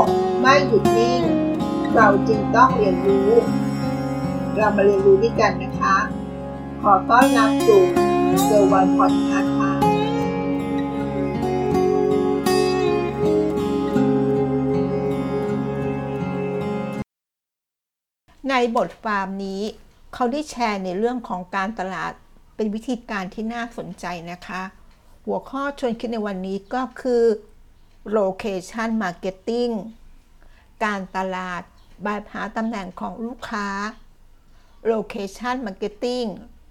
กไม่หยุดนิ่ง เราจึงต้องเรียนรู้ เรามาเรียนรู้ด้วยกันนะคะ ขอต้อนรับสู่เซอร์วันพอดคาส์ค่ะในบทความนี้ เขาได้แชร์ในเรื่องของการตลาดเป็นวิธีการที่น่าสนใจนะคะ หัวข้อชวนคิดในวันนี้ก็คือ location marketing การตลาดแบบหาตำแหน่งของลูกค้า location marketing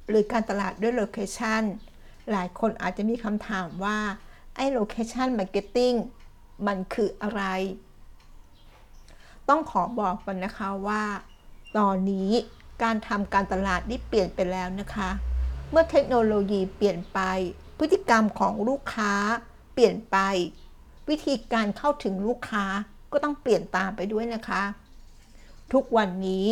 หรือการตลาดด้วย location หลายคนอาจจะมีคำถามว่า ไอ้ location marketing มันคืออะไร ต้องขอบอกก่อนนะคะว่า ตอนนี้การทำการตลาดนี่เปลี่ยนไปแล้วนะคะ เมื่อเทคโนโลยีเปลี่ยนไป พฤติกรรมของลูกค้าเปลี่ยนไป วิธีการเข้าถึงลูกค้าก็ต้องเปลี่ยนตามไปด้วยนะคะ ทุกวันนี้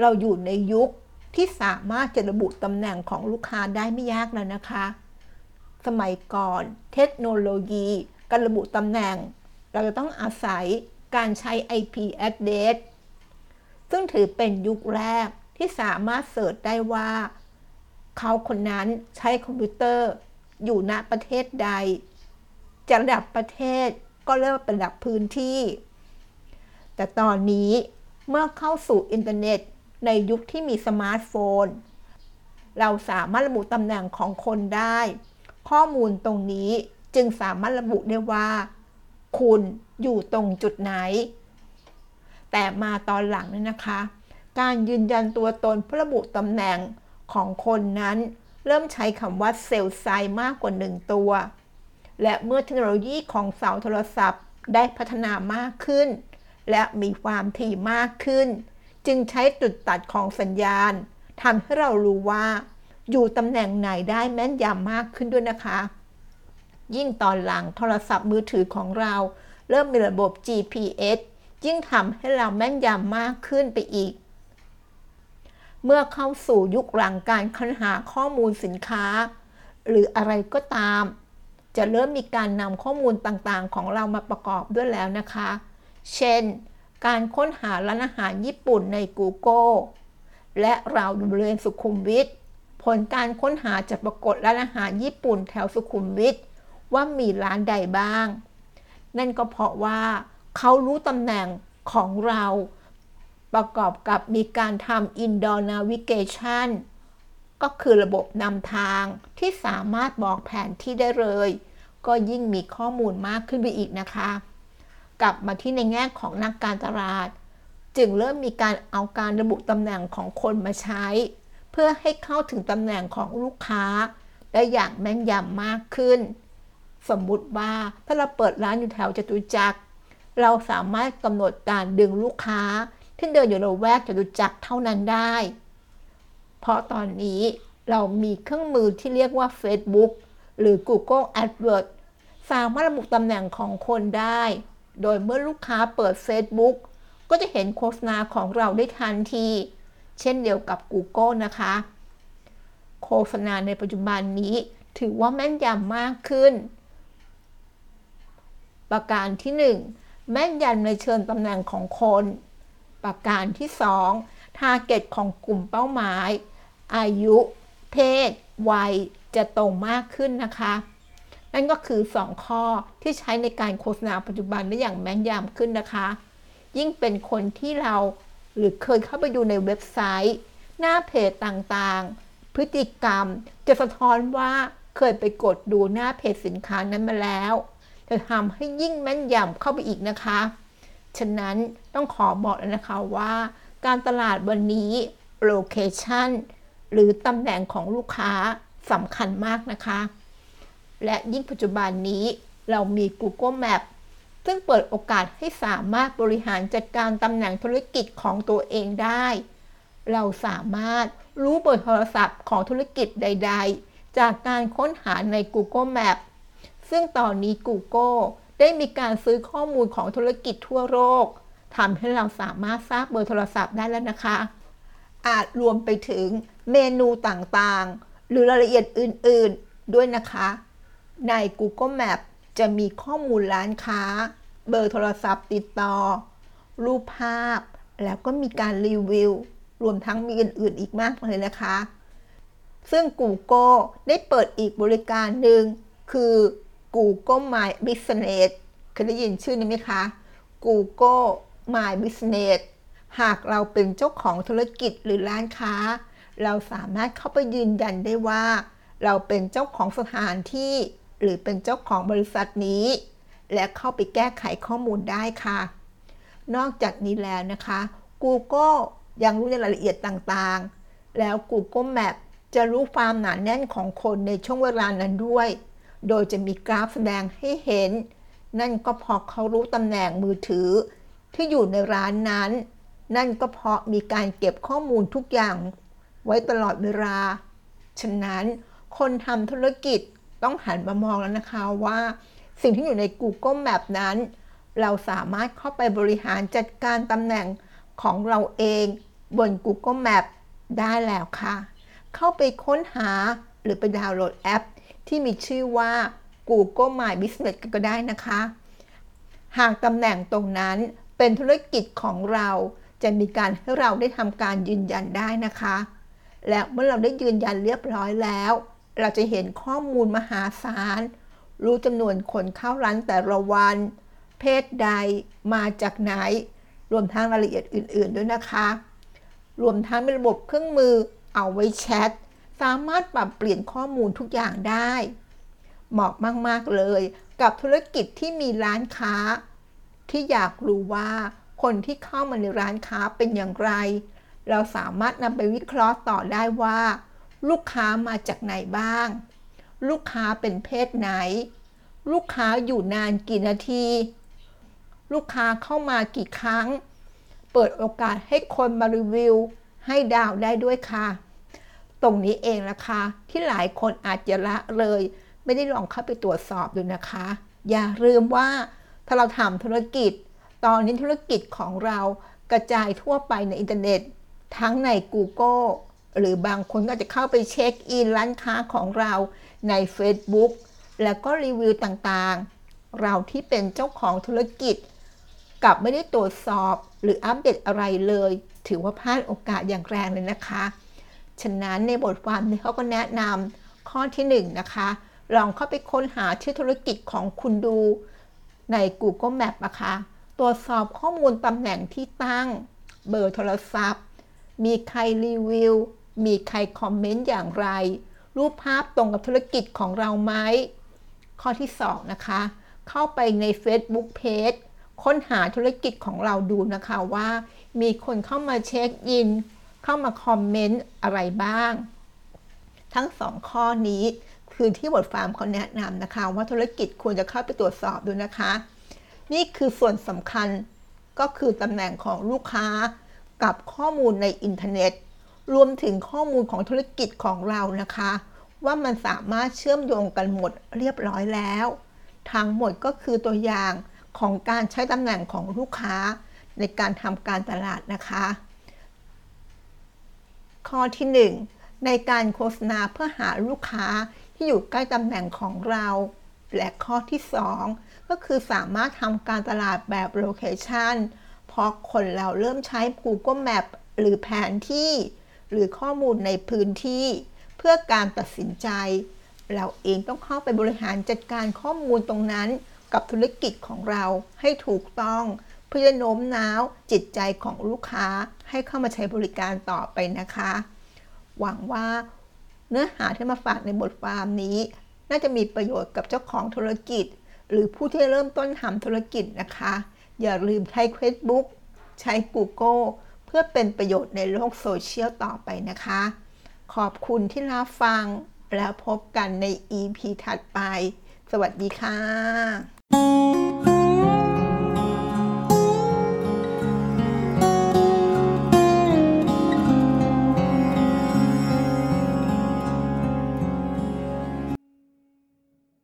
เราอยู่ในยุคที่สามารถจะระบุตำแหน่งของลูกค้าได้ไม่ยากแล้วนะคะ สมัยก่อนเทคโนโลยีการระบุตำแหน่ง เราจะต้องอาศัยการใช้ IP address ซึ่งถือเป็นยุคแรกที่สามารถ search ได้ว่า เขาคนนั้นใช้คอมพิวเตอร์อยู่ณประเทศใดจากระดับประเทศ ก็เริ่มเป็นระดับพื้นที่ แต่ตอนนี้เมื่อเข้าสู่อินเทอร์เน็ตในยุคที่มีสมาร์ทโฟน เราสามารถระบุตำแหน่งของคนได้ ข้อมูลตรงนี้จึงสามารถระบุได้ว่า คุณอยู่ตรงจุดไหน แต่มาตอนหลังนี่นะคะ การยืนยันตัวตนเพื่อระบุตำแหน่งของคนนั้น เริ่มใช้คำว่าเซลล์ไซมากกว่า1ตัว และเมื่อเทคโนโลยีของเสาโทรศัพท์ได้พัฒนามากขึ้น และมีความถี่มากขึ้น จึงใช้จุดตัดของสัญญาณทำให้เรารู้ว่า อยู่ตำแหน่งไหนได้แม่นยำมากขึ้นด้วยนะคะ ยิ่งตอนหลังโทรศัพท์มือถือของเรา เริ่มมีระบบ GPS ยิ่งทำให้เราแม่นยำมากขึ้นไปอีก เมื่อเข้าสู่ยุคหลังการค้นหาข้อมูลสินค้า หรืออะไรก็ตาม จะเริ่มมีการนำข้อมูลต่างๆ ของเรามาประกอบด้วยแล้วนะคะ เช่น การค้นหาร้านอาหารญี่ปุ่นใน Google และเราอยู่บริเวณสุขุมวิท ผลการค้นหาจะปรากฏร้านอาหารญี่ปุ่นแถวสุขุมวิทว่ามีร้านใดบ้าง นั่นก็เพราะว่าเขารู้ตำแหน่งของเรา ประกอบกับมีการทำ indoor navigation ก็คือระบบนำทางที่สามารถบอกแผนที่ได้เลย ก็ยิ่งมีข้อมูลมากขึ้นไปอีกนะคะ กลับมาที่ในแง่ของนักการตลาด จึงเริ่มมีการเอาการระบุตำแหน่งของคนมาใช้ เพื่อให้เข้าถึงตำแหน่งของลูกค้า ได้อย่างแม่นยำมากขึ้น สมมุติว่าถ้าเราเปิดร้านอยู่แถวจตุจักร เราสามารถกำหนดการดึงลูกค้าที่เดินอยู่ระแวกจตุจักรเท่านั้นได้ เพราะตอนนี้เรามีเครื่องมือที่เรียกว่า Facebook หรือ Google AdWords สามารถระบุตำแหน่งของคนได้ โดยเมื่อลูกค้าเปิด Facebook ก็จะเห็นโฆษณาของเราได้ทันที เช่นเดียวกับ Google นะคะ โฆษณาในปัจจุบันนี้ถือว่าแม่นยำมากขึ้น ประการที่ 1 แม่นยำในเชิงตำแหน่งของคน ประการที่ 2 ทาร์เก็ตของกลุ่มเป้าหมาย อายุเพศ วัยจะตรงมากขึ้นนะคะ นั่นก็คือ 2 ข้อที่ใช้ในการโฆษณาปัจจุบันได้อย่างแม่นยำขึ้นนะคะ ยิ่งเป็นคนที่เราหรือเคยเข้าไปดูในเว็บไซต์ หน้าเพจต่างๆ พฤติกรรมจะสะท้อนว่าเคยไปกดดูหน้าเพจสินค้านั้นมาแล้ว จะทำให้ยิ่งแม่นยำเข้าไปอีกนะคะ ฉะนั้นต้องขอบอกเลยนะคะว่า การตลาดวันนี้ location หรือตำแหน่งของลูกค้าสำคัญมากนะคะ และยิ่งปัจจุบันนี้เรามี Google Map ซึ่งเปิดโอกาสให้สามารถบริหารจัดการตำแหน่งธุรกิจของตัวเองได้ เราสามารถรู้เบอร์โทรศัพท์ของธุรกิจใด ๆ จากการค้นหาใน Google Map ซึ่งตอนนี้ Google ได้มีการซื้อข้อมูลของธุรกิจทั่วโลกทำให้เราสามารถทราบเบอร์โทรศัพท์ได้แล้วนะคะ อาจรวมไปถึงเมนูต่างๆ หรือรายละเอียดอื่นๆด้วยนะคะ ใน Google Map จะมีข้อมูลร้านค้า เบอร์โทรศัพท์ติดต่อ รูปภาพ แล้วก็มีการรีวิว รวมทั้งมีอื่นๆ อีกมากเลยนะคะ ซึ่ง Google ได้เปิดอีกบริการหนึ่งคือ Google My Business เคยได้ยินชื่อนี้ไหมคะ Google My Business หากเราเป็นเจ้าของธุรกิจหรือร้านค้า เราสามารถเข้าไปยืนยันได้ว่า เราเป็นเจ้าของสถานที่ หรือเป็นเจ้าของบริษัทนี้ และเข้าไปแก้ไขข้อมูลได้ค่ะ นอกจากนี้แล้วนะคะ Google ยังรู้ในรายละเอียดต่างๆ แล้ว Google Map จะรู้ความหนาแน่นของคนในช่วงเวลานั้นด้วย โดยจะมีกราฟแสดงให้เห็น นั่นก็เพราะเขารู้ตำแหน่งมือถือ ที่อยู่ในร้านนั้น นั่นก็เพราะมีการเก็บข้อมูลทุกอย่างไว้ตลอดเวลา ฉะนั้นคนทำธุรกิจต้องหันมามองแล้วนะคะว่า สิ่งที่อยู่ใน Google Map นั้น เราสามารถเข้าไปบริหารจัดการตำแหน่งของเราเองบน Google Map ได้แล้วค่ะ เข้าไปค้นหาหรือไปดาวน์โหลดแอป ที่มีชื่อว่า Google My Business ก็ได้นะคะ หากตำแหน่งตรงนั้นเป็นธุรกิจของเรา จะมีการให้เราได้ทำการยืนยันได้นะคะ และเมื่อเราได้ยืนยันเรียบร้อยแล้ว เราจะเห็นข้อมูลมหาศาล รู้จำนวนคนเข้าร้านแต่ละวัน เพศใดมาจากไหน รวมทั้งรายละเอียดอื่น ๆ ด้วยนะคะ รวมทั้งเป็นระบบเครื่องมือเอาไว้แชท สามารถปรับเปลี่ยนข้อมูลทุกอย่างได้ เหมาะมาก ๆ เลยกับธุรกิจที่มีร้านค้า ที่อยากรู้ว่า คนที่เข้ามาในร้านค้าเป็นอย่างไร เราสามารถนำไปวิเคราะห์ต่อได้ว่า ลูกค้ามาจากไหนบ้าง ลูกค้าเป็นเพศไหน ลูกค้าอยู่นานกี่นาที ลูกค้าเข้ามากี่ครั้ง เปิดโอกาสให้คนมารีวิว ให้ดาวได้ด้วยค่ะ ตรงนี้เองนะคะที่หลายคนอาจจะละเลย ไม่ได้ลองเข้าไปตรวจสอบดูนะคะ อย่าลืมว่าถ้าเราทำธุรกิจ ตอนนี้ธุรกิจของเรากระจายทั่วไปในอินเทอร์เน็ต ทั้งใน Google หรือบางคนก็จะเข้าไปเช็คอินร้านค้าของเราใน Facebook แล้วก็รีวิวต่างๆ เราที่เป็นเจ้าของธุรกิจ กลับไม่ได้ตรวจสอบหรืออัปเดตอะไรเลย ถือว่าพลาดโอกาสอย่างแรงเลยนะคะ ฉะนั้นในบทความนี้เขาก็แนะนำข้อที่1นนะคะ ลองเข้าไปค้นหาชื่อธุรกิจของคุณดูใน Google Map นะคะ ตรวจสอบข้อมูลตำแหน่งที่ตั้ง เบอร์โทรศัพท์ มีใครรีวิว มีใครคอมเมนต์อย่างไร รูปภาพตรงกับธุรกิจของเราไหม ข้อที่ 2 นะคะ เข้าไปใน Facebook Page ค้นหาธุรกิจของเราดูนะคะว่า มีคนเข้ามาเช็คอิน เข้ามาคอมเมนต์อะไรบ้าง ทั้งสองข้อนี้คือที่บทความเขาแนะนำนะคะ ว่าธุรกิจควรจะเข้าไปตรวจสอบดูนะคะ นี่คือส่วนสำคัญก็คือตำแหน่งของลูกค้ากับข้อมูลในอินเทอร์เน็ต รวมถึงข้อมูลของธุรกิจของเรานะคะ ว่ามันสามารถเชื่อมโยงกันหมดเรียบร้อยแล้ว ทั้งหมดก็คือตัวอย่างของการใช้ตำแหน่งของลูกค้าในการทำการตลาดนะคะ ข้อที่ 1 ในการโฆษณาเพื่อหาลูกค้าที่อยู่ใกล้ตำแหน่งของเรา และข้อที่ 2 ก็คือสามารถทำการตลาดแบบโลเคชันเพราะคนเราเริ่มใช้ Google Map หรือแผนที่ หรือข้อมูลในพื้นที่ เพื่อการตัดสินใจ เราเองต้องเข้าไปบริหารจัดการข้อมูลตรงนั้น กับธุรกิจของเราให้ถูกต้อง เพื่อโน้มน้าวจิตใจของลูกค้าให้เข้ามาใช้บริการต่อไปนะคะ หวังว่าเนื้อหาที่มาฝากในบทความนี้ น่าจะมีประโยชน์กับเจ้าของธุรกิจ หรือผู้ที่เริ่มต้นทำธุรกิจนะคะ อย่าลืมใช้ Facebook ใช้ Google เพื่อเป็นประโยชน์ในโลกโซเชียลต่อไปนะคะ ขอบคุณที่รับฟังแล้วพบกันใน EP ถัดไป สวัสดีค่ะ